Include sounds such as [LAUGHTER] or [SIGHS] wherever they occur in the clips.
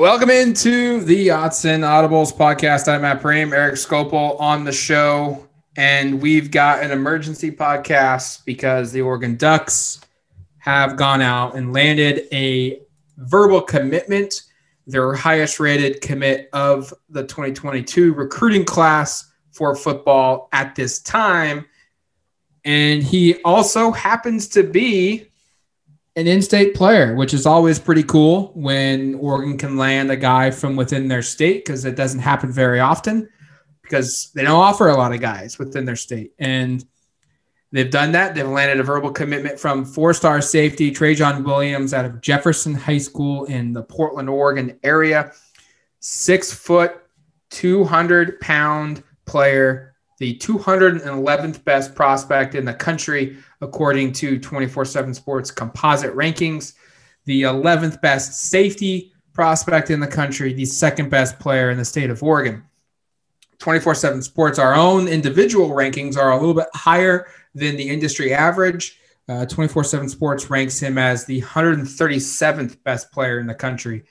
Welcome into the and Audibles podcast. I'm Matt Prehm, Eric Skopil on the show, and we've got an emergency podcast because the Oregon Ducks have gone out and landed a verbal commitment, their highest rated commit of the 2022 recruiting class for football at this time. And he also happens to be an in-state player, which is always pretty cool when Oregon can land a guy from within their state because it doesn't happen very often because they don't offer a lot of guys within their state. And they've done that. They've landed a verbal commitment from four-star safety Trajan Williams out of Jefferson High School in the Portland, Oregon area. Six foot, 200 pound player, the 211th best prospect in the country according to 24 7 Sports composite rankings. The 11th best safety prospect in the country, the second best player in the state of Oregon. 24 7 Sports, our own individual rankings are a little bit higher than the industry average. 24 uh, 7 Sports ranks him as the 137th best player in the country,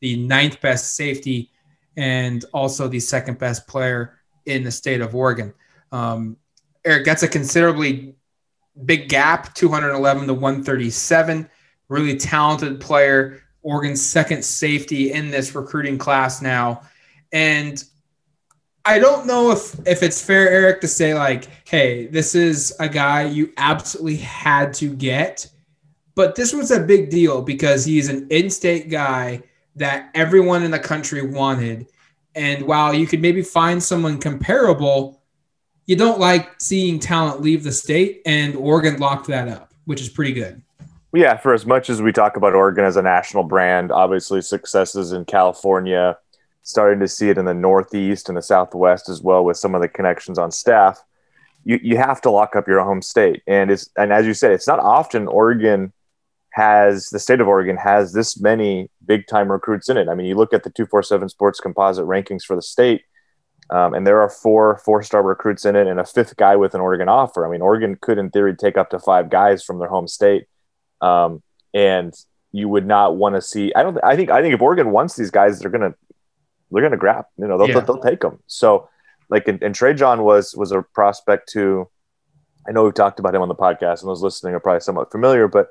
the ninth best safety, and also the second best player in the state of Oregon. Um, Eric, that's a considerably big gap 211 to 137 really talented player oregon's second safety in this recruiting class now. And i don't know if if it's fair eric to say like hey this is a guy you absolutely had to get. But this was a big deal because he's an in-state guy that everyone in the country wanted and while you could maybe find someone comparable you don't like seeing talent leave the state, and Oregon locked that up, which is pretty good. Yeah, for as much as we talk about Oregon as a national brand, obviously successes in California, starting to see it in the Northeast and the Southwest as well with some of the connections on staff. You, you have to lock up your home state. And it's and as you said, it's not often Oregon has the state of Oregon has this many big time recruits in it. I mean, you look at the 247 sports composite rankings for the state, um, and there are four four star recruits in it and a fifth guy with an Oregon offer. I mean, Oregon could, in theory, take up to five guys from their home state. Um, and you would not want to see. I don't. I think. I think if Oregon wants these guys, they're gonna they're gonna grab. You know, they'll, yeah. they'll, they'll take them. So, like, and, and John was was a prospect to. I know we've talked about him on the podcast, and those listening are probably somewhat familiar, but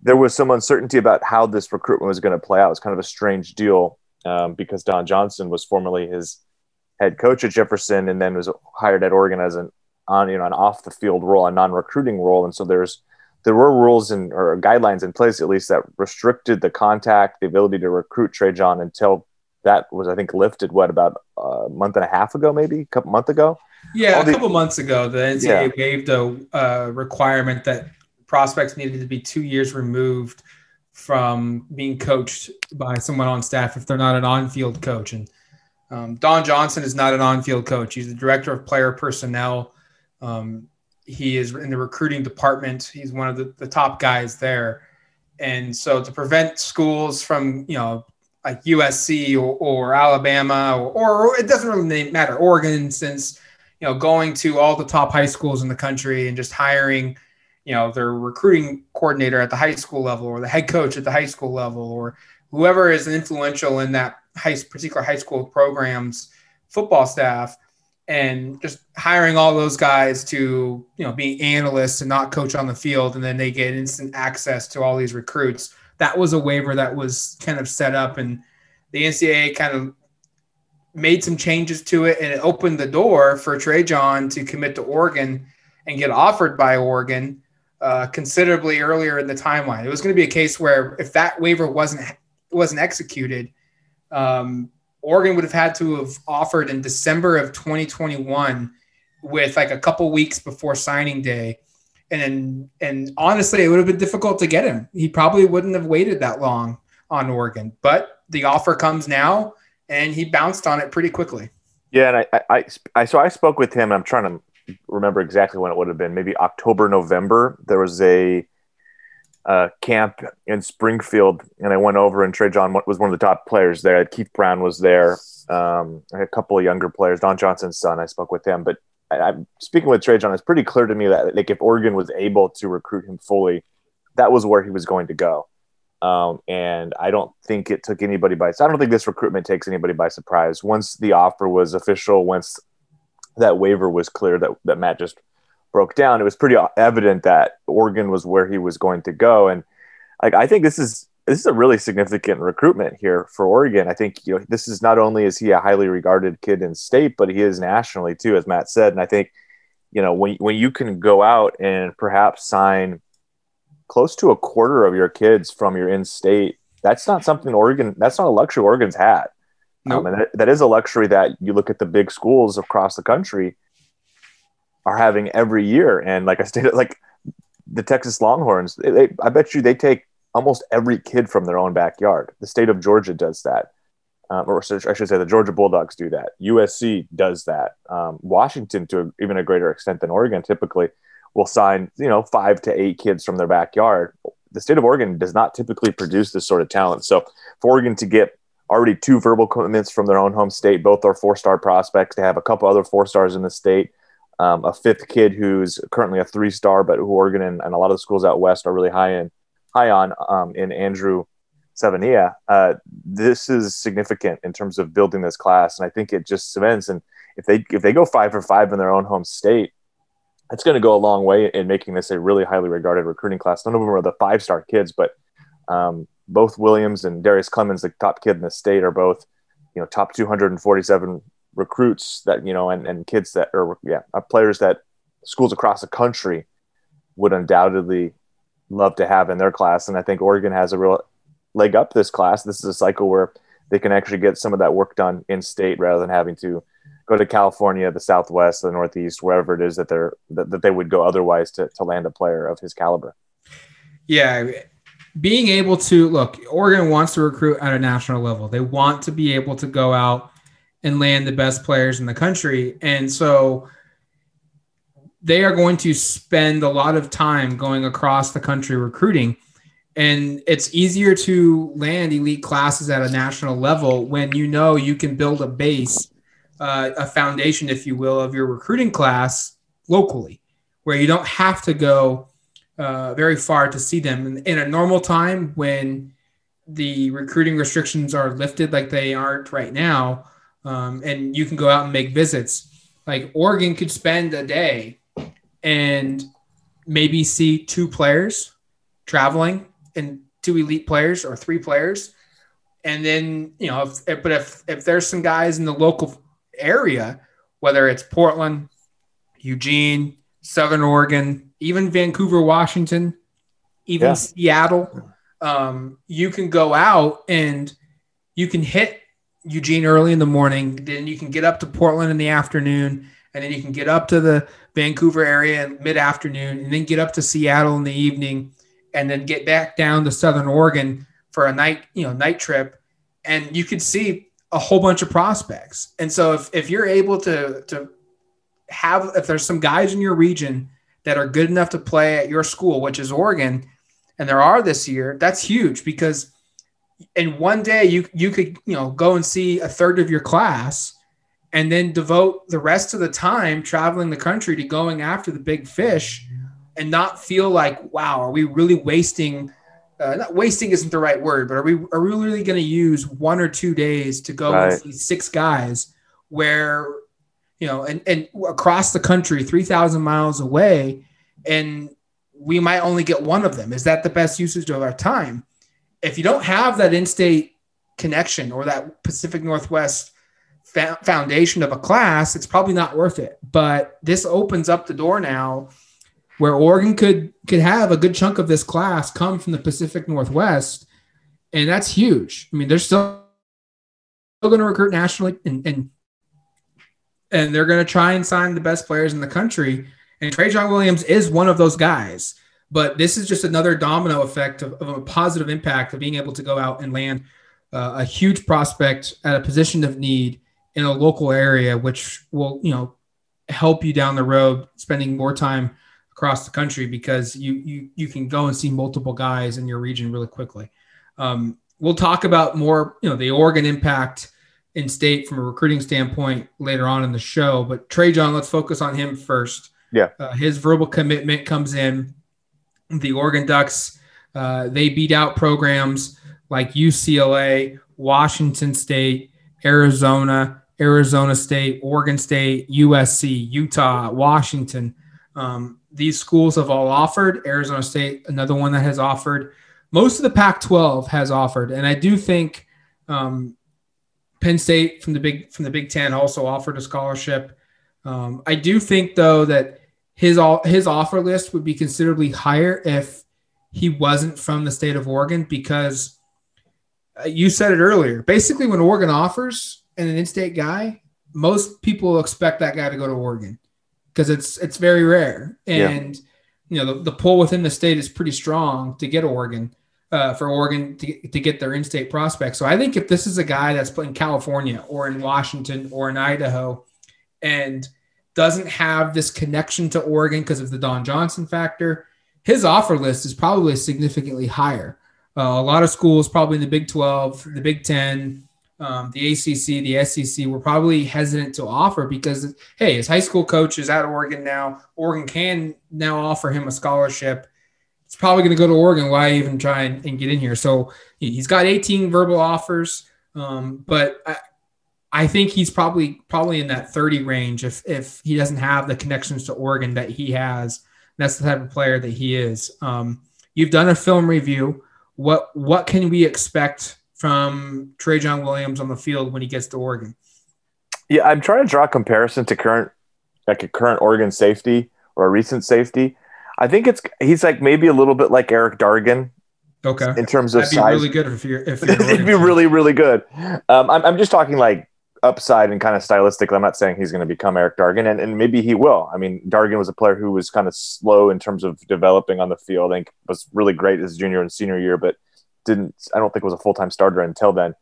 there was some uncertainty about how this recruitment was going to play out. It's kind of a strange deal um, because Don Johnson was formerly his head coach at Jefferson and then was hired at Oregon as an on you know an off the field role, a non recruiting role, and so there's there were rules and or guidelines in place at least that restricted the contact, the ability to recruit Trajan until that was I think lifted what about a month and a half ago, maybe a couple month ago. Yeah, All a the, couple months ago, the NCAA yeah. waived a uh, requirement that prospects needed to be two years removed from being coached by someone on staff if they're not an on-field coach, and um, Don Johnson is not an on-field coach. He's the director of player personnel. Um, he is in the recruiting department. He's one of the, the top guys there. And so to prevent schools from, you know, like USC or, or Alabama or, or, it doesn't really matter, Oregon, since, you know, going to all the top high schools in the country and just hiring, you know, their recruiting coordinator at the high school level or the head coach at the high school level or whoever is influential in that high particular high school programs football staff and just hiring all those guys to you know be analysts and not coach on the field and then they get instant access to all these recruits. That was a waiver that was kind of set up and the ncaa kind of made some changes to it and it opened the door for trey john to commit to Oregon and get offered by Oregon uh, considerably earlier in the timeline. It was going to be a case where if that waiver wasn't wasn't executed, um, Oregon would have had to have offered in December of 2021 with like a couple weeks before signing day. And and honestly, it would have been difficult to get him. He probably wouldn't have waited that long on Oregon. But the offer comes now, and he bounced on it pretty quickly. Yeah, and I, I, I so I spoke with him. I'm trying to remember exactly when it would have been. Maybe October, November. There was a uh, camp in Springfield, and I went over, and Trey John was one of the top players there. Keith Brown was there. Um, a couple of younger players, Don Johnson's son. I spoke with him, but I, am speaking with Trajan. It's pretty clear to me that like if Oregon was able to recruit him fully, that was where he was going to go. Um, and I don't think it took anybody by. I don't think this recruitment takes anybody by surprise. Once the offer was official, once that waiver was clear that that Matt just broke down, it was pretty evident that Oregon was where he was going to go. And like I think this is this is a really significant recruitment here for Oregon. I think you know this is not only is he a highly regarded kid in state, but he is nationally too, as Matt said. And I think you know when when you can go out and perhaps sign close to a quarter of your kids from your in-state. That's not something Oregon. That's not a luxury Oregon's had. Nope. Um, and that, that is a luxury that you look at the big schools across the country are having every year. And like I [LAUGHS] stated, like the Texas Longhorns, they, they, I bet you they take almost every kid from their own backyard. The state of Georgia does that. Um, or I should say the Georgia Bulldogs do that. USC does that. Um, Washington, to a, even a greater extent than Oregon, typically will sign, you know, five to eight kids from their backyard. The state of Oregon does not typically produce this sort of talent. So for Oregon to get already two verbal commitments from their own home state, both are four star prospects. They have a couple other four stars in the state. Um, a fifth kid who's currently a three star, but who Oregon and, and, a lot of the schools out west are really high in, high on um, in Andrew Savaiinaea. Uh, this is significant in terms of building this class, and I think it just cements. And if they if they go five for five in their own home state, it's going to go a long way in making this a really highly regarded recruiting class. None of them are the five star kids, but um, both Williams and Darius Clemons, the top kid in the state, are both you know top 247 recruits that you know and, and kids that are yeah players that schools across the country would undoubtedly love to have in their class. And I think Oregon has a real leg up this class. This is a cycle where they can actually get some of that work done in state rather than having to go to California, the Southwest, the Northeast, wherever it is that they're that, that they would go otherwise to to land a player of his caliber. Yeah, being able to look, Oregon wants to recruit at a national level. They want to be able to go out and land the best players in the country, and so they are going to spend a lot of time going across the country recruiting. And it's easier to land elite classes at a national level when you know you can build a base uh, a foundation, if you will, of your recruiting class locally, where you don't have to go uh, very far to see them. In, a normal time, when the recruiting restrictions are lifted like they aren't right now, um, and you can go out and make visits, like Oregon could spend a day and maybe see two players traveling and two elite players or three players and then you know if, but if if there's some guys in the local area, whether it's Portland, Eugene, Southern Oregon, even Vancouver, Washington, even yeah. Seattle. Um, you can go out and you can hit Eugene early in the morning, then you can get up to Portland in the afternoon, and then you can get up to the Vancouver area in mid afternoon, and then get up to Seattle in the evening, and then get back down to Southern Oregon for a night, you know, night trip. And you could see a whole bunch of prospects. And so if, if you're able to to have if there's some guys in your region that are good enough to play at your school, which is Oregon, and there are this year, that's huge because in one day you you could you know go and see a third of your class and then devote the rest of the time traveling the country to going after the big fish and not feel like wow are we really wasting uh, not wasting isn't the right word, but are we are we really going to use one or two days to go right. and see six guys where you know and and across the country, three thousand miles away, and we might only get one of them. Is that the best usage of our time? If you don't have that in-state connection or that Pacific Northwest foundation of a class, it's probably not worth it. But this opens up the door now where Oregon could could have a good chunk of this class come from the Pacific Northwest, and that's huge. I mean, they're still, still going to recruit nationally, and and and they're going to try and sign the best players in the country. And Trajan Williams is one of those guys. But this is just another domino effect of, of a positive impact of being able to go out and land uh, a huge prospect at a position of need in a local area, which will you know help you down the road, spending more time across the country because you you you can go and see multiple guys in your region really quickly. Um, we'll talk about more, you know, the Oregon impact in state from a recruiting standpoint later on in the show. But Trey John, let's focus on him first. Yeah, uh, his verbal commitment comes in. The Oregon Ducks Uh, they beat out programs like UCLA, Washington State, Arizona, Arizona State, Oregon State, USC, Utah, Washington. Um, these schools have all offered. Arizona State, another one that has offered. Most of the Pac 12 has offered. And I do think um, Penn State from the Big from the Big Ten also offered a scholarship. Um, I do think though that his all his offer list would be considerably higher if he wasn't from the state of Oregon because uh, you said it earlier. Basically, when Oregon offers and an in-state guy, most people expect that guy to go to Oregon because it's it's very rare, and yeah. you know the, the pull within the state is pretty strong to get Oregon uh, for Oregon to, to get their in-state prospects. So I think if this is a guy that's in California or in Washington or in Idaho, and doesn't have this connection to Oregon because of the Don Johnson factor, his offer list is probably significantly higher. Uh, a lot of schools, probably in the Big 12, the Big 10, um, the ACC, the SEC, were probably hesitant to offer because, hey, his high school coach is at Oregon now. Oregon can now offer him a scholarship it's probably going to go to Oregon. Why even try and, and, get in here? So he's got 18 verbal offers, um, but I, I, think he's probably probably in that 30 range if if he doesn't have the connections to Oregon that he has. That's the type of player that he is. Um, you've done a film review. What what can we expect from Trey John Williams on the field when he gets to Oregon? Yeah, I'm trying to draw a comparison to current like a current Oregon safety or a recent safety. I think it's he's like maybe a little bit like Erick Dargan. Okay. In terms of That'd size, really good if you're. If [LAUGHS] you're it'd be really really good. Um, I'm I'm just talking like upside and kind of stylistic. I'm not saying he's going to become Erick Dargan, and, and maybe he will. I mean, Dargan was a player who was kind of slow in terms of developing on the field. I think was really great his junior and senior year, but didn't. I don't think was a full time starter until then.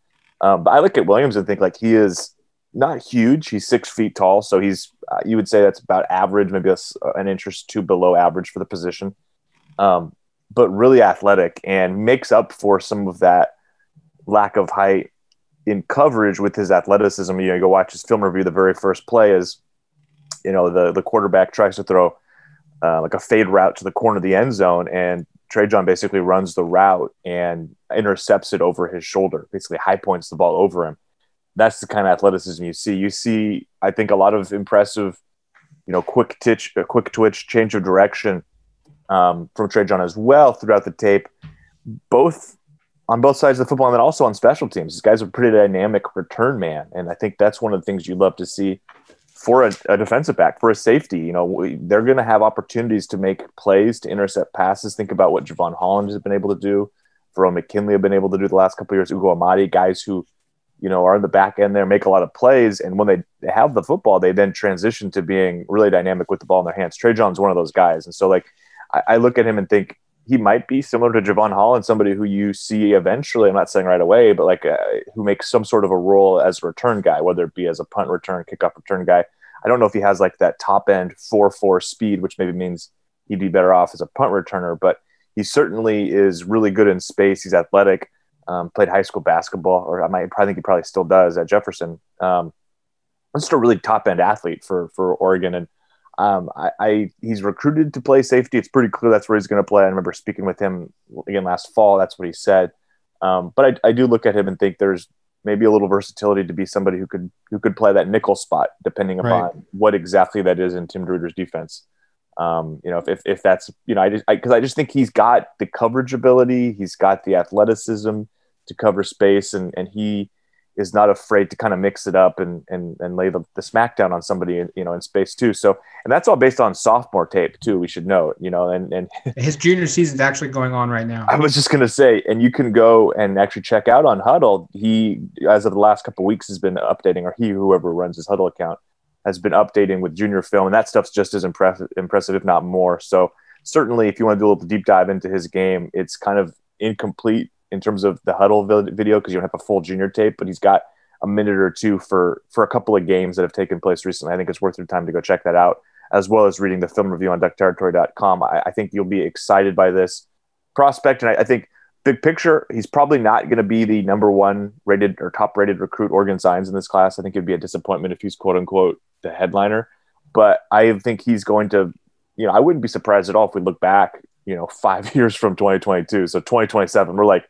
Um, but I look at Williams and think like he is not huge. He's six feet tall, so he's uh, you would say that's about average, maybe a, an inch or two below average for the position. Um, but really athletic and makes up for some of that lack of height in coverage with his athleticism. You know, you go watch his film review. The very first play is, you know, the the quarterback tries to throw uh, like a fade route to the corner of the end zone, and Trey John basically runs the route and intercepts it over his shoulder. Basically, high points the ball over him that's the kind of athleticism you see. You see, I think, a lot of impressive, you know, quick twitch, a quick twitch, change of direction um, from John as well throughout the tape, both on both sides of the football and then also on special teams. This guy's a pretty dynamic return man, and I think that's one of the things you love to see for a, a defensive back, for a safety. You know, they're going to have opportunities to make plays, to intercept passes. Think about what Jevon Holland has been able to do. Verone McKinley have been able to do the last couple years. Ugo Amadi, guys who you know, are in the back end there, make a lot of plays. And when they have the football, they then transition to being really dynamic with the ball in their hands. Trajan's one of those guys. And so, like, I, I look at him and think he might be similar to Jevon Holland, somebody who you see eventually, I'm not saying right away, but like uh, who makes some sort of a role as a return guy, whether it be as a punt return, kickoff return guy. I don't know if he has like that top end 4 4 speed, which maybe means he'd be better off as a punt returner, but he certainly is really good in space. He's athletic um, played high school basketball, or I might probably think he probably still does at Jefferson. Um, just a really top end athlete for for Oregon, and um, I, I, he's recruited to play safety. It's pretty clear that's where he's going to play. I remember speaking with him again last fall. That's what he said. Um, but I, I do look at him and think there's maybe a little versatility to be somebody who could who could play that nickel spot, depending upon right. what exactly that is in Tim DeRuyter's defense. Um, you know, if, if, if that's, you know, I just, I, cause I just think he's got the coverage ability, he's got the athleticism, to cover space, and and he is not afraid to kind of mix it up and and and lay the, the smackdown on somebody in, you know in space too. So and that's all based on sophomore tape too. We should note, you know, and and [LAUGHS] his junior season is actually going on right now. I was just gonna say, and you can go and actually check out on Hudl. He, as of the last couple weeks, has been updating, or he, whoever runs his Hudl account, has been updating with junior film, and that stuff's just as impressive, impressive if not more. So certainly, if you want to do a little deep dive into his game, it's kind of incomplete in terms of the Hudl video because you don't have a full junior tape, but he's got a minute or two for for a couple of games that have taken place recently. I think it's worth your time to go check that out, as well as reading the film review on duckterritory.com. I, I think you'll be excited by this prospect, and I, I think big picture, he's probably not going to be the number one rated or top rated recruit Oregon signs in this class. I think it'd be a disappointment if he's quote unquote the headliner, but I think he's going to, you know, I wouldn't be surprised at all if we look back you know, five [LAUGHS] years from 2022. So 2027, we're like,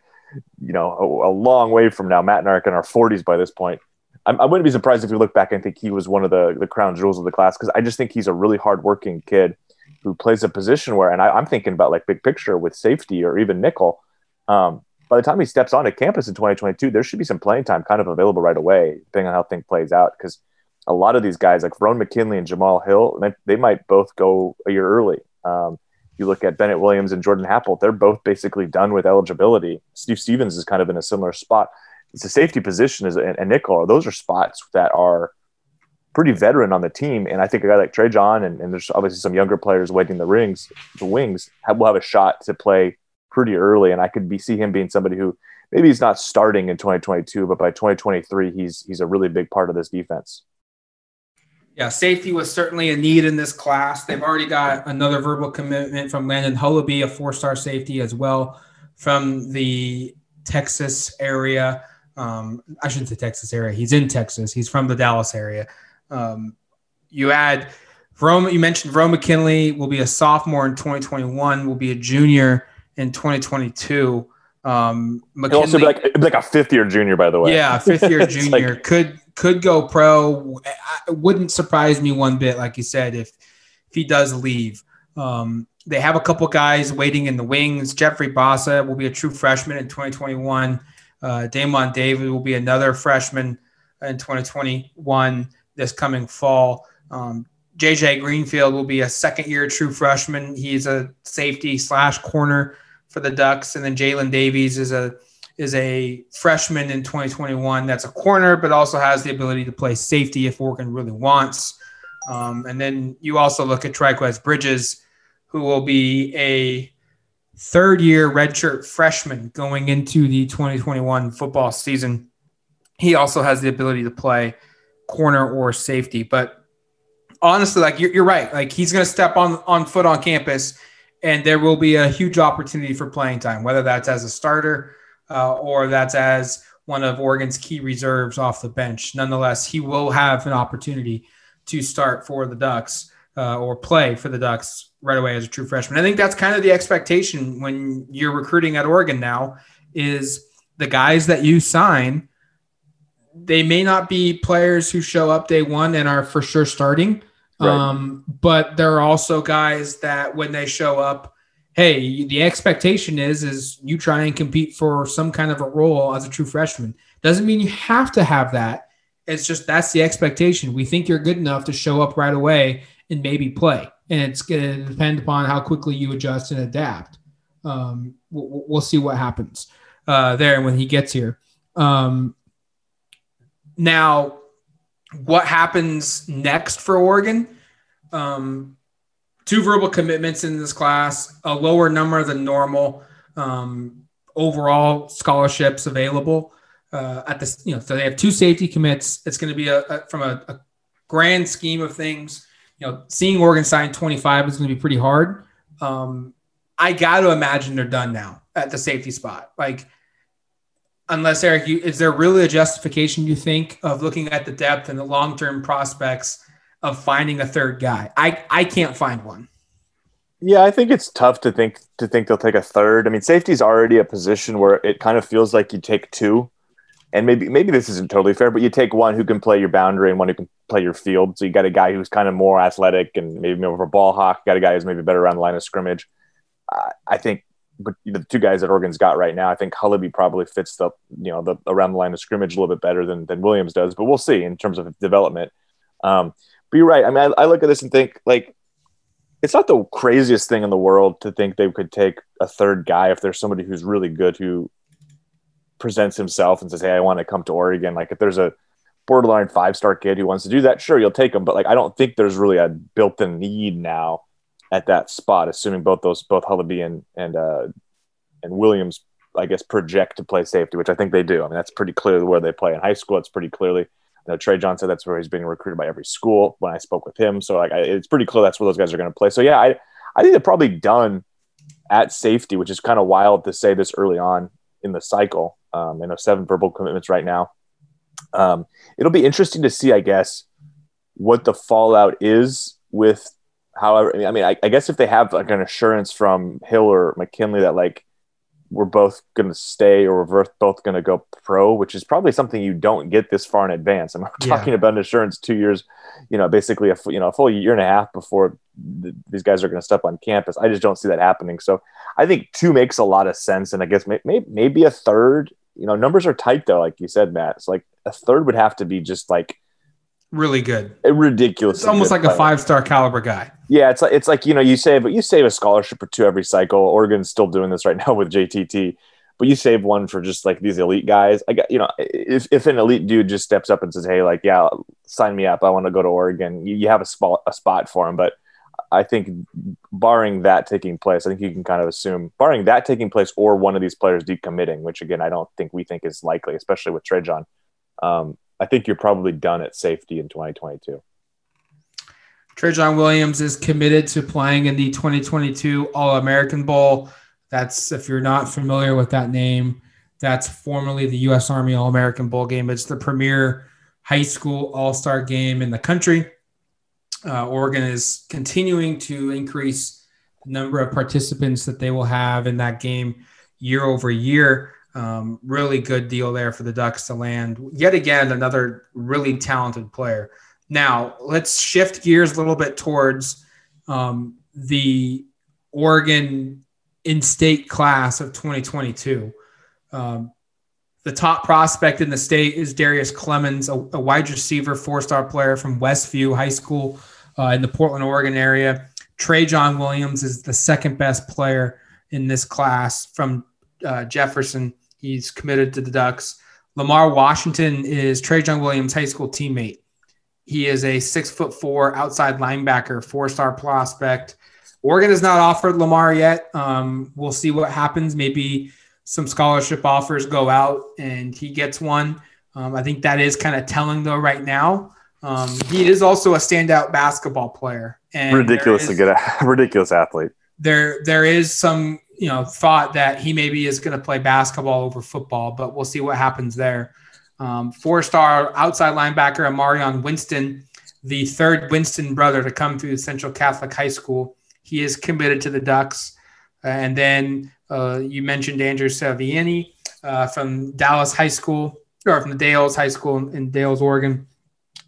you know, a, a long way from now. Matt and are in our 40s by this point. I'm, I would not be surprised if we look back and think he was one of the, the crown jewels of the class because I just think he's a really hardworking kid who plays a position where, and I, am thinking about like big picture with safety or even nickel. Um, by the time he steps onto campus in 2022, there should be some playing time kind of available right away, depending on how things plays out. Because a lot of these guys, like Ron McKinley and Jamal Hill, they, they might both go a year early. Um, you look at Bennett Williams and Jordan Happel, they're both basically done with eligibility. Steve Stephens is kind of in a similar spot. It's a safety position as a, a nickel. Those are spots that are pretty veteran on the team. And I think a guy like Trey John and, and there's obviously some younger players waiting the rings, the wings have, will have a shot to play pretty early. And I could be see him being somebody who maybe he's not starting in 2022, but by 2023, he's he's a really big part of this defense. Yeah, safety was certainly a need in this class. They've already got another verbal commitment from Landon Hullaby, a four-star safety as well from the Texas area. Um, I shouldn't say Texas area. He's in Texas. He's from the Dallas area. Um, you add Rome. You mentioned Rome McKinley will be a sophomore in 2021. Will be a junior in 2022. Um, McKinley, also be like like a fifth year junior, by the way. Yeah, fifth year [LAUGHS] junior like, could could go pro. It wouldn't surprise me one bit, like you said, if if he does leave. Um, they have a couple guys waiting in the wings. Jeffrey Bassa will be a true freshman in 2021. Uh, Damon David will be another freshman in 2021 this coming fall. Um, JJ Greenfield will be a second year true freshman. He's a safety slash corner for the Ducks, and then Jalen Davies is a is a freshman in 2021. That's a corner, but also has the ability to play safety if Oregon really wants. Um, and then you also look at Trikweze Bridges, who will be a third year redshirt freshman going into the 2021 football season. He also has the ability to play corner or safety. But honestly, like you're, you're right. Like he's going to step on on foot on campus, and there will be a huge opportunity for playing time, whether that's as a starter uh, or that's as one of Oregon's key reserves off the bench. Nonetheless, he will have an opportunity to start for the Ducks uh, or play for the Ducks right away as a true freshman. I think that's kind of the expectation when you're recruiting at Oregon now is the guys that you sign they may not be players who show up day one and are for sure starting. Right. Um, but there are also guys that when they show up, hey, the expectation is is you try and compete for some kind of a role as a true freshman. Doesn't mean you have to have that. It's just that's the expectation. We think you're good enough to show up right away and maybe play, and it's going to depend upon how quickly you adjust and adapt. Um, we'll, we'll, see what happens uh, there when he gets here. Um, now, what happens next for Oregon? Um, two verbal commitments in this class, a lower number than normal. Um, overall scholarships available uh, at this. You know, so they have two safety commits. It's going to be a, a from a, a, grand scheme of things. You know, seeing Oregon sign 25 is going to be pretty hard. Um, I got to imagine they're done now at the safety spot. Like unless Eric, you, is there really a justification you think of looking at the depth and the long term prospects of finding a third guy? I I can't find one. Yeah, I think it's tough to think to think they'll take a third. I mean, safety is already a position where it kind of feels like you take two, and maybe maybe this isn't totally fair, but you take one who can play your boundary and one who can play your field. So you got a guy who's kind of more athletic and maybe more of a ball hawk. You got a guy who's maybe better around the line of scrimmage. Uh, I think but the two guys that Oregon's got right now, I think Hullaby probably fits the you know the around the line of scrimmage a little bit better than than Williams does. But we'll see in terms of development. Um, but you're right. I mean, I, I look at this and think like it's not the craziest thing in the world to think they could take a third guy if there's somebody who's really good who presents himself and says, "Hey, I want to come to Oregon." Like if there's a borderline five star kid who wants to do that, sure, you'll take him. But like I don't think there's really a built in need now at that spot, assuming both those both Hullaby and and uh, and Williams, I guess, project to play safety, which I think they do. I mean, that's pretty clearly where they play in high school. It's pretty clearly. You know, Trey John said that's where he's being recruited by every school. When I spoke with him, so like I, it's pretty clear that's where those guys are going to play. So yeah, I I think they're probably done at safety, which is kind of wild to say this early on in the cycle. Um, know, seven verbal commitments right now. Um, it'll be interesting to see, I guess, what the fallout is with however, I mean, I, I guess if they have like an assurance from Hill or McKinley that like we're both going to stay or we're both going to go pro, which is probably something you don't get this far in advance. I'm [LAUGHS] yeah. talking about insurance two years, you know, basically a you know a full year and a half before th- these guys are going to step on campus. I just don't see that happening. So I think two makes a lot of sense, and I guess may- may- maybe a third. You know, numbers are tight though, like you said, Matt. It's like a third would have to be just like really good. Ridiculous. It's almost like player. a five star caliber guy. Yeah, it's like it's like you know you save but you save a scholarship or two every cycle. Oregon's still doing this right [LAUGHS] now with JTT, but you save one for just like these elite guys. I got you know if if an elite dude just steps up and says, "Hey, like yeah, sign me up. I want to go to Oregon." You, you have a spot a spot for him, but. I think, barring that taking place, I think you can kind of assume, barring that taking place or one of these players decommitting, which again I don't think we think is likely, especially with Trajan. Um, I think you're probably done at safety in 2022. Trajan Williams is committed to playing in the 2022 All American Bowl. That's, if you're not familiar with that name, that's formerly the U.S. Army All American Bowl game. It's the premier high school all star game in the country. Uh, Oregon is continuing to increase the number of participants that they will have in that game year over year. Um, really good deal there for the Ducks to land. Yet again, another really talented player. Now, let's shift gears a little bit towards um, the Oregon in state class of 2022. Um, the top prospect in the state is Darius Clemons, a, a wide receiver, four star player from Westview High School uh, in the Portland, Oregon area. Trey John Williams is the second best player in this class from uh, Jefferson. He's committed to the Ducks. Lamar Washington is Trey John Williams' high school teammate. He is a six foot four outside linebacker, four star prospect. Oregon has not offered Lamar yet. Um, we'll see what happens. Maybe some scholarship offers go out and he gets one. Um, I think that is kind of telling though right now. Um, he is also a standout basketball player and ridiculously good, [LAUGHS] ridiculous athlete. There, there is some you know thought that he maybe is going to play basketball over football, but we'll see what happens there. Um, four-star outside linebacker Amarion Winston, the third Winston brother to come through Central Catholic High School. He is committed to the Ducks. Uh, and then uh, you mentioned Andrew Savaiinaea uh, from Dallas High School, or from the Dalles High School in Dalles, Oregon.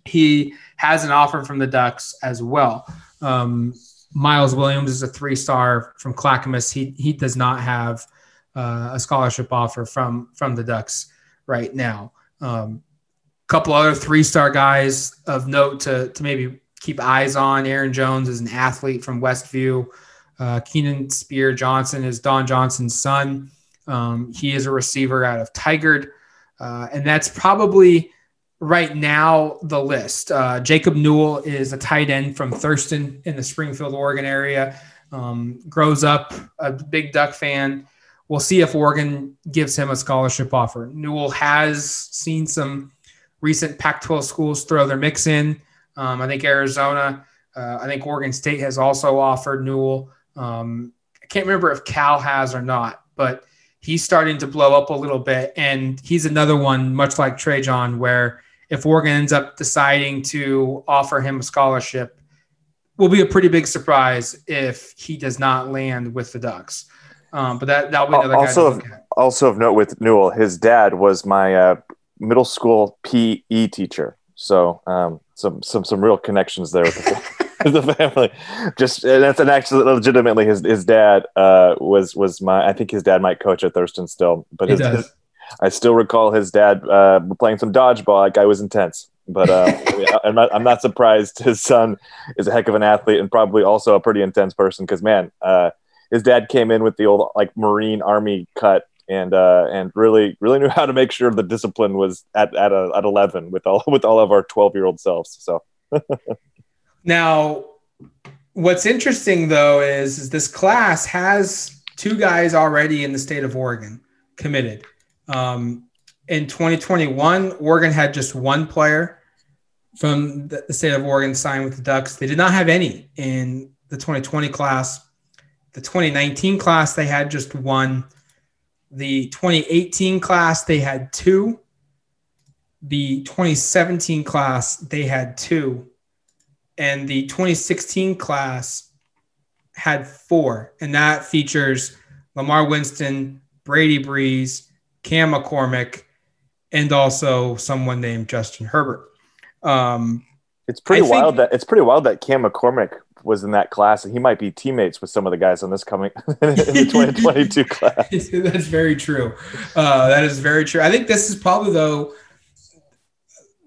He has an offer from the Ducks as well. Um, Miles Williams is a three star from Clackamas. He he does not have uh, a scholarship offer from from the Ducks right now. A um, couple other three star guys of note to to maybe keep eyes on. Aaron Jones is an athlete from Westview. Uh, Keenan Spear Johnson is Don Johnson's son. Um, he is a receiver out of Tigard, uh, and that's probably right now the list. Uh, Jacob Newell is a tight end from Thurston in the Springfield, Oregon area. Um, grows up a big Duck fan. We'll see if Oregon gives him a scholarship offer. Newell has seen some recent Pac 12 schools throw their mix in. Um, I think Arizona, uh, I think Oregon State has also offered Newell. Um, I can't remember if Cal has or not, but he's starting to blow up a little bit. And he's another one, much like Trajan, where if Oregon ends up deciding to offer him a scholarship, will be a pretty big surprise if he does not land with the Ducks. Um, but that that'll be another also of, also of note with Newell, his dad was my uh, middle school PE teacher, so um, some some some real connections there [LAUGHS] with the, family. Just and that's an actually legitimately his his dad uh, was was my I think his dad might coach at Thurston still, but his, his, I still recall his dad uh, playing some dodgeball. That guy was intense. But uh, [LAUGHS] I'm not. I'm not surprised. His son is a heck of an athlete and probably also a pretty intense person. Because man, uh, his dad came in with the old like Marine Army cut and uh, and really really knew how to make sure the discipline was at at, a, at 11 with all with all of our 12 year old selves. So [LAUGHS] now, what's interesting though is, is this class has two guys already in the state of Oregon committed. Um, in 2021, Oregon had just one player from the state of Oregon signed with the Ducks. They did not have any in the 2020 class. The 2019 class, they had just one. The 2018 class, they had two. The 2017 class, they had two. and the 2016 class had four, and that features Lamar Winston, Brady Breeze, Cam McCormick, and also someone named Justin Herbert. Um, it's pretty I wild think, that it's pretty wild that Cam McCormick was in that class, and he might be teammates with some of the guys on this coming [LAUGHS] in the [LAUGHS] 2022 class. [LAUGHS] That's very true. Uh, that is very true. I think this is probably though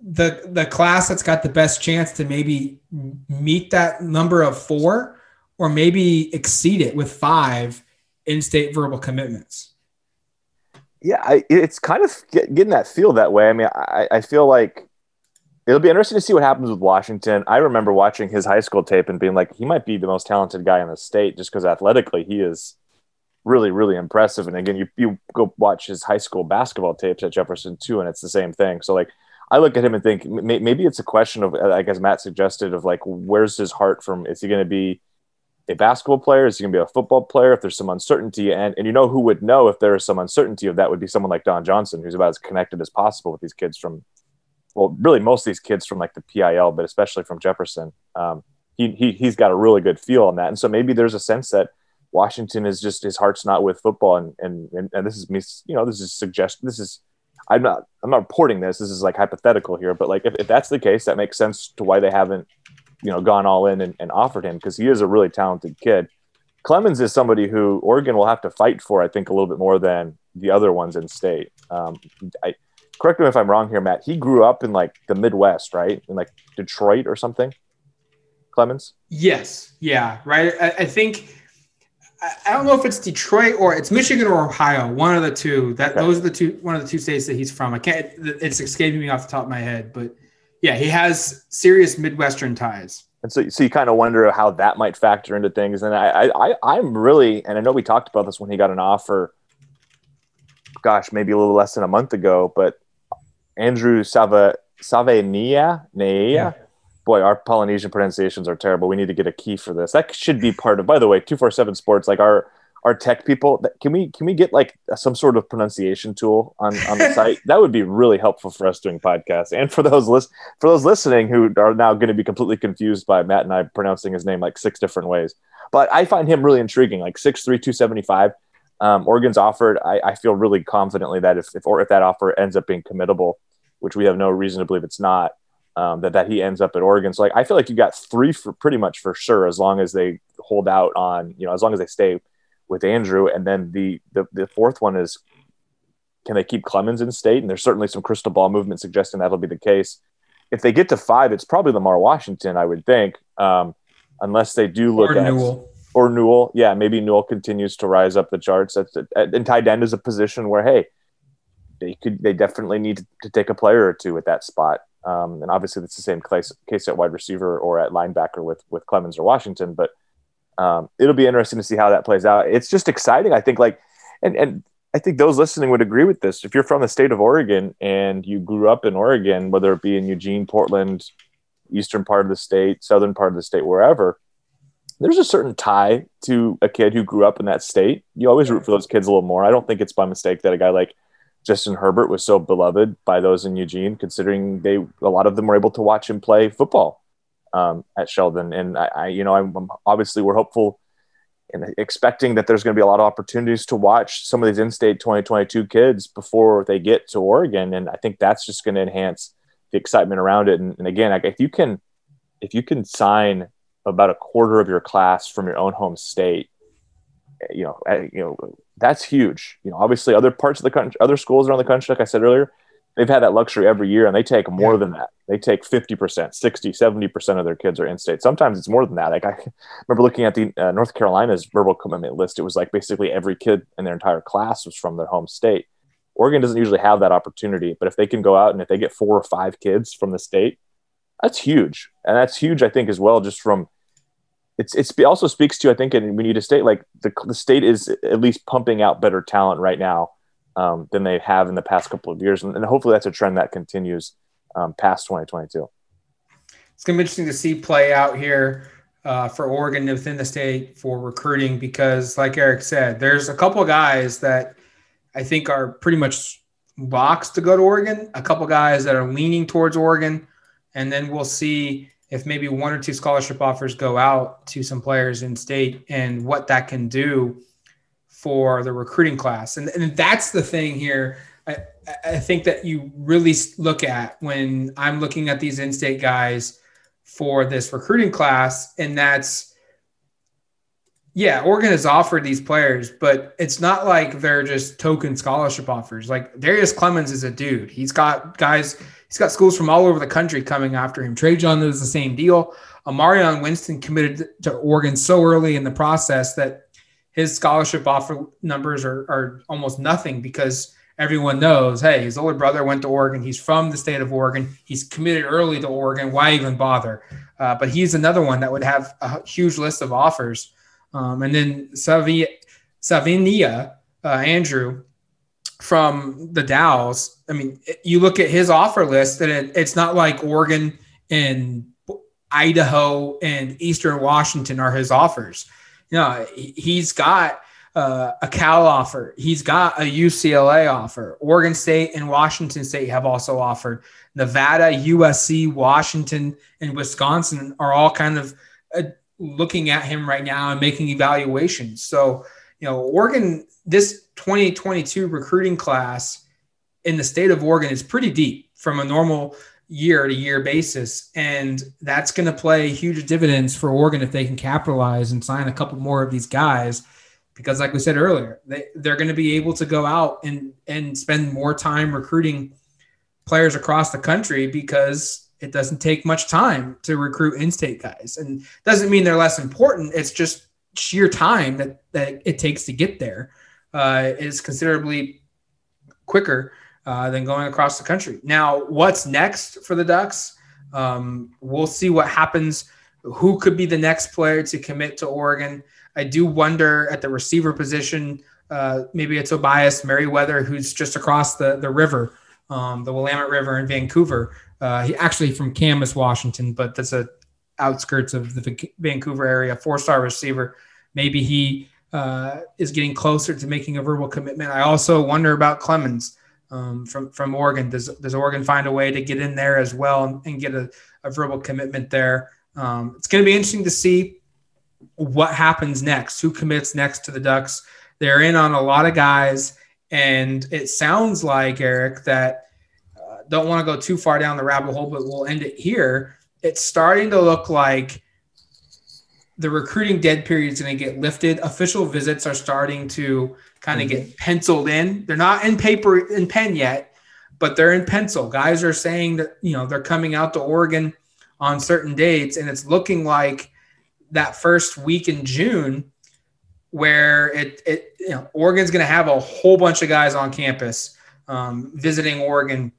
the the class that's got the best chance to maybe meet that number of four, or maybe exceed it with five in-state verbal commitments. Yeah, I, it's kind of get, getting that feel that way. I mean, I, I feel like it'll be interesting to see what happens with Washington. I remember watching his high school tape and being like, he might be the most talented guy in the state just because athletically he is really, really impressive. And again, you, you go watch his high school basketball tapes at Jefferson too, and it's the same thing. So, like, I look at him and think maybe it's a question of, uh, I guess Matt suggested, of like, where's his heart from? Is he going to be a basketball player? Is he going to be a football player? If there's some uncertainty, and and you know who would know if there is some uncertainty of that would be someone like Don Johnson, who's about as connected as possible with these kids from well, really most of these kids from like the PIL, but especially from Jefferson. Um, he, he, he's got a really good feel on that. And so maybe there's a sense that Washington is just, his heart's not with football. And, and, and, and this is me, you know, this is suggestion. This is, I'm not, I'm not reporting this. This is like hypothetical here, but like, if, if that's the case, that makes sense to why they haven't, you know, gone all in and, and offered him because he is a really talented kid. Clemons is somebody who Oregon will have to fight for, I think, a little bit more than the other ones in state. Um, I, correct me if I'm wrong here, Matt. He grew up in like the Midwest, right? In like Detroit or something. Clemons. Yes. Yeah. Right. I, I think. I don't know if it's Detroit or it's Michigan or Ohio. One of the two. That okay. those are the two. One of the two states that he's from. I can't. It's escaping me off the top of my head, but yeah, he has serious Midwestern ties. And so, so you kind of wonder how that might factor into things. And I, I, I'm really, and I know we talked about this when he got an offer. Gosh, maybe a little less than a month ago, but Andrew Sava Savenia Yeah. Boy, our Polynesian pronunciations are terrible. We need to get a key for this. That should be part of. By the way, two four seven Sports, like our our tech people, can we can we get like some sort of pronunciation tool on on the site? [LAUGHS] That would be really helpful for us doing podcasts, and for those list for those listening who are now going to be completely confused by Matt and I pronouncing his name like six different ways. But I find him really intriguing, like six three two seventy five. Um, Oregon's offered. I, I, feel really confidently that if, if or if that offer ends up being committable, which we have no reason to believe it's not, um, that that he ends up at Oregon. So like I feel like you got three for pretty much for sure as long as they hold out on you know as long as they stay with Andrew, and then the the, the fourth one is can they keep Clemons in state? And there's certainly some crystal ball movement suggesting that'll be the case. If they get to five, it's probably Lamar Washington, I would think, um, unless they do look or at Newell or Newell. Yeah, maybe Newell continues to rise up the charts. That's and tight end is a position where hey, they could they definitely need to, take a player or two at that spot. Um, and obviously, it's the same case, case at wide receiver or at linebacker with with Clemons or Washington. But um, it'll be interesting to see how that plays out. It's just exciting. I think like and and I think those listening would agree with this. If you're from the state of Oregon and you grew up in Oregon, whether it be in Eugene, Portland, eastern part of the state, southern part of the state, wherever, there's a certain tie to a kid who grew up in that state. You always root for those kids a little more. I don't think it's by mistake that a guy like Justin Herbert was so beloved by those in Eugene, considering they a lot of them were able to watch him play football um, at Sheldon. And I, I you know, I'm, obviously we're hopeful and expecting that there's going to be a lot of opportunities to watch some of these in-state 2022 kids before they get to Oregon, and I think that's just going to enhance the excitement around it. And, and again, if you can, if you can sign about a quarter of your class from your own home state, you know, you know, that's huge. You know, obviously other parts of the country, other schools around the country, like I said earlier, they've had that luxury every year and they take more yeah. than that. They take 50%, 60, 70% of their kids are in state. Sometimes it's more than that. Like I remember looking at the uh, North Carolina's verbal commitment list. It was like basically every kid in their entire class was from their home state. Oregon doesn't usually have that opportunity, but if they can go out and if they get four or five kids from the state, that's huge. And that's huge, I think, as well, just from it's it's it also speaks to I think and we need to state like the, the state is at least pumping out better talent right now um, than they have in the past couple of years, and, and hopefully that's a trend that continues um, past 2022. It's gonna be interesting to see play out here uh, for Oregon within the state for recruiting because, like Eric said, there's a couple of guys that I think are pretty much boxed to go to Oregon. A couple guys that are leaning towards Oregon, and then we'll see if maybe one or two scholarship offers go out to some players in state and what that can do for the recruiting class. And, and that's the thing here. I, I think that you really look at when I'm looking at these in state guys for this recruiting class, and that's yeah, Oregon has offered these players, but it's not like they're just token scholarship offers. Like Darius Clemons is a dude. He's got guys, he's got schools from all over the country coming after him. Trey John is the same deal. Amarion Winston committed to Oregon so early in the process that his scholarship offer numbers are, are almost nothing because everyone knows, hey, his older brother went to Oregon. He's from the state of Oregon. He's committed early to Oregon. Why even bother? Uh, but he's another one that would have a huge list of offers. Um, and then Savi, Savaiinaea, uh, Andrew from the Dalles. I mean, you look at his offer list, and it, it's not like Oregon and Idaho and Eastern Washington are his offers. Know, he's got uh, a Cal offer. He's got a UCLA offer. Oregon State and Washington State have also offered. Nevada, USC, Washington, and Wisconsin are all kind of uh, looking at him right now and making evaluations. So, you know, Oregon, this 2022 recruiting class in the state of Oregon is pretty deep from a normal year to year basis. And that's going to play huge dividends for Oregon if they can capitalize and sign a couple more of these guys. Because, like we said earlier, they, they're going to be able to go out and, and spend more time recruiting players across the country because it doesn't take much time to recruit in-state guys, and doesn't mean they're less important. It's just sheer time that that it takes to get there uh, is considerably quicker uh, than going across the country. Now, what's next for the Ducks? Um, we'll see what happens. Who could be the next player to commit to Oregon? I do wonder at the receiver position. Uh, maybe it's Tobias Merriweather, who's just across the the river, um, the Willamette River in Vancouver. Uh, he actually from Camas, Washington, but that's a outskirts of the Vancouver area. Four star receiver. Maybe he uh, is getting closer to making a verbal commitment. I also wonder about Clemons um, from from Oregon. Does does Oregon find a way to get in there as well and, and get a, a, verbal commitment there? Um, it's going to be interesting to see what happens next. Who commits next to the Ducks? They're in on a lot of guys, and it sounds like Erick that don't want to go too far down the rabbit hole, but we'll end it here. It's starting to look like the recruiting dead period is going to get lifted. Official visits are starting to kind of mm-hmm. get penciled in. They're not in paper and pen yet, but they're in pencil. Guys are saying that you know they're coming out to Oregon on certain dates, and it's looking like that first week in June where it, it you know Oregon's going to have a whole bunch of guys on campus um, visiting Oregon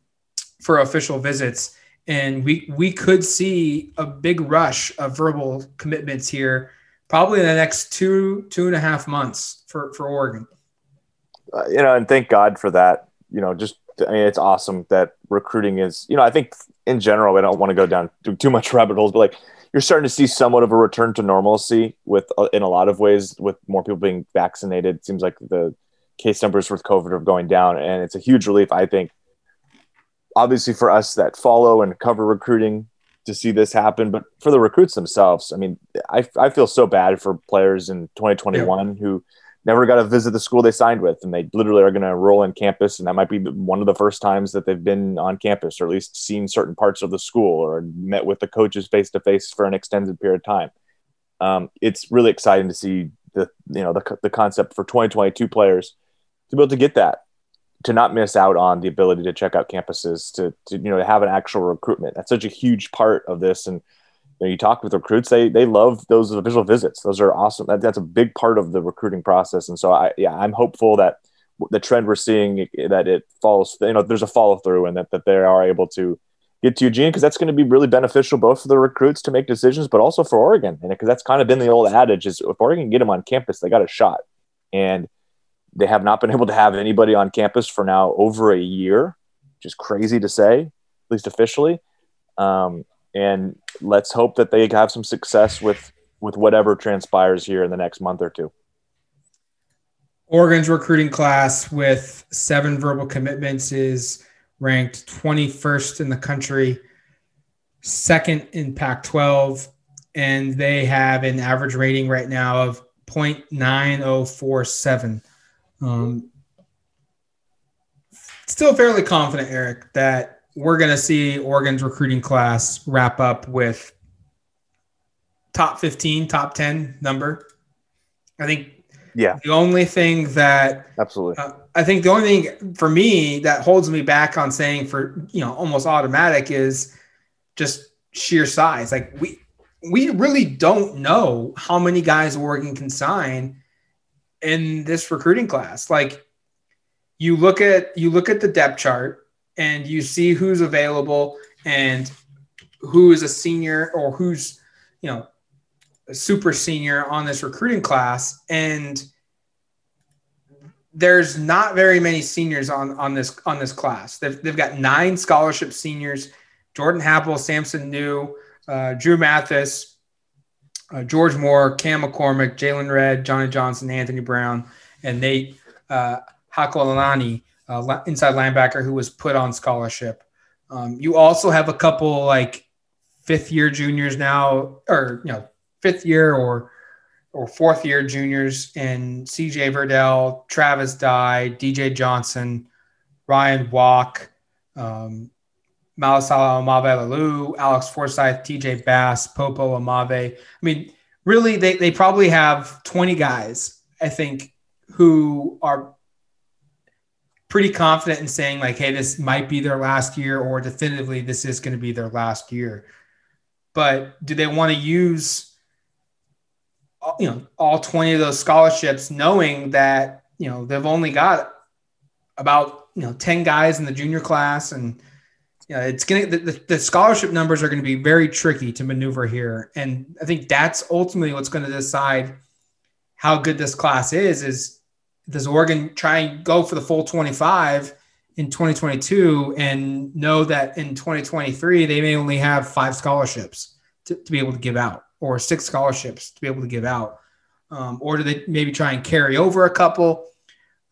for official visits. And we we could see a big rush of verbal commitments here, probably in the next two two and a half months for for Oregon. Uh, you know, and thank God for that. You know, just I mean, it's awesome that recruiting is. You know, I think in general, we don't want to go down too, too much [LAUGHS] rabbit holes, but like you're starting to see somewhat of a return to normalcy with uh, in a lot of ways with more people being vaccinated. It seems like the case numbers with COVID are going down, and it's a huge relief. I think obviously for us that follow and cover recruiting to see this happen, but for the recruits themselves, I mean, I, I feel so bad for players in 2021 yeah. who never got to visit the school they signed with, and they literally are going to enroll in campus, and that might be one of the first times that they've been on campus, or at least seen certain parts of the school, or met with the coaches face to face for an extended period of time. Um, it's really exciting to see the you know the, the concept for 2022 players to be able to get that to not miss out on the ability to check out campuses to, to you know to have an actual recruitment that's such a huge part of this and you, know, you talk with recruits they they love those official visits. Those are awesome. That, that's a big part of the recruiting process. And so i yeah i'm hopeful that the trend we're seeing that it falls you know there's a follow through and that, that they are able to get to eugene because that's going to be really beneficial both for the recruits to make decisions but also for oregon. And because that's kind of been the old adage is if oregon get them on campus they got a shot. And they have not been [LAUGHS] able to have anybody on campus for now over a year, which is crazy to say, at least officially. Um, and let's hope that they have some success with with whatever transpires here in the next month or two. Oregon's recruiting class with seven verbal commitments is ranked 21st in the country. second in Pac 12, and they have an average rating right now of 0.9047. Um, still fairly confident, Erick, that we're going to see Oregon's recruiting class wrap up with top 15, top 10 number. I think yeah. The only thing that absolutely, uh, I think the only thing for me that holds me back on saying for you know almost automatic is just sheer size. Like we we really don't know how many guys Oregon can sign in this recruiting class. Like you look at you look at the depth chart and you see who's available and who is a senior or who's you know a super senior on this recruiting class. And there's not very many seniors on on this on this class. They've, they've got nine scholarship seniors jordan happel sampson niu uh, drew mathis uh, george moore cam mccormick jaylon redd johnny johnson anthony brown and nate uh, uh, inside linebacker who was put on scholarship um, you also have a couple like fifth year juniors now or you know fifth year or or fourth year juniors in CJ Verdell, Travis Dye, DJ Johnson, Ryan Walk, um, Malaesala Aumavae-Laulu, Alex Forsyth, TJ Bass, Popo Aumavae. I mean, really, they, they probably have 20 guys, I think, who are pretty confident in saying, like, hey, this might be their last year, or definitively, this is going to be their last year. But do they want to use uh, you know all 20 of those scholarships knowing that you know they've only got about you know 10 guys in the junior class and you know, it's gonna the, the scholarship numbers are going to be very tricky to maneuver here and i think that's ultimately what's going to decide how good this class is is does oregon try and go for the full 25 in 2022 and know that in 2023 they may only have five scholarships to, to be able to give out or six scholarships to be able to give out? Um, or do they maybe try and carry over a couple?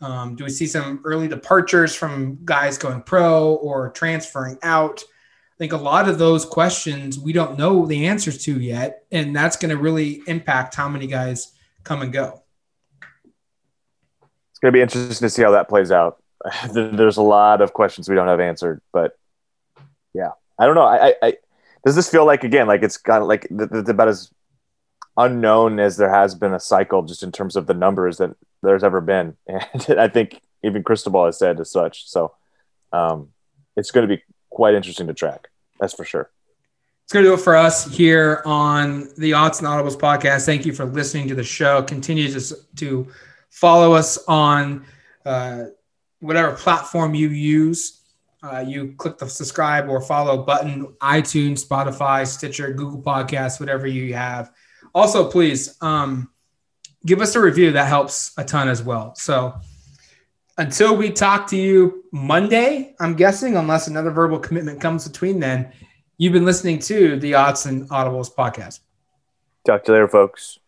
Um, do we see some early departures from guys going pro or transferring out? I think a lot of those questions we don't know the answers to yet, and that's going to really impact how many guys come and go. Going to be interesting to see how that plays out. [SIGHS] There's a lot of questions we don't have answered, but yeah, I don't know. I, I does this feel like again like it's got like it's about as unknown as there has been a cycle just in terms of the numbers that there's ever been [LAUGHS] and i think even cristobal has said as such so um, it's going to be quite interesting to track that's for sure it's going to do it for us here on the Odds and Audibles podcast. Thank you for listening to the show. Continue to, to follow us on uh, whatever platform you use uh, you click the subscribe or follow button, iTunes, Spotify, Stitcher, Google Podcasts, whatever you have. Also, please um, give us a review. That helps a ton as well. So until we talk to you Monday, I'm guessing, unless another verbal commitment comes between then, you've been listening to the Odds and Audibles podcast. Talk to you later, folks.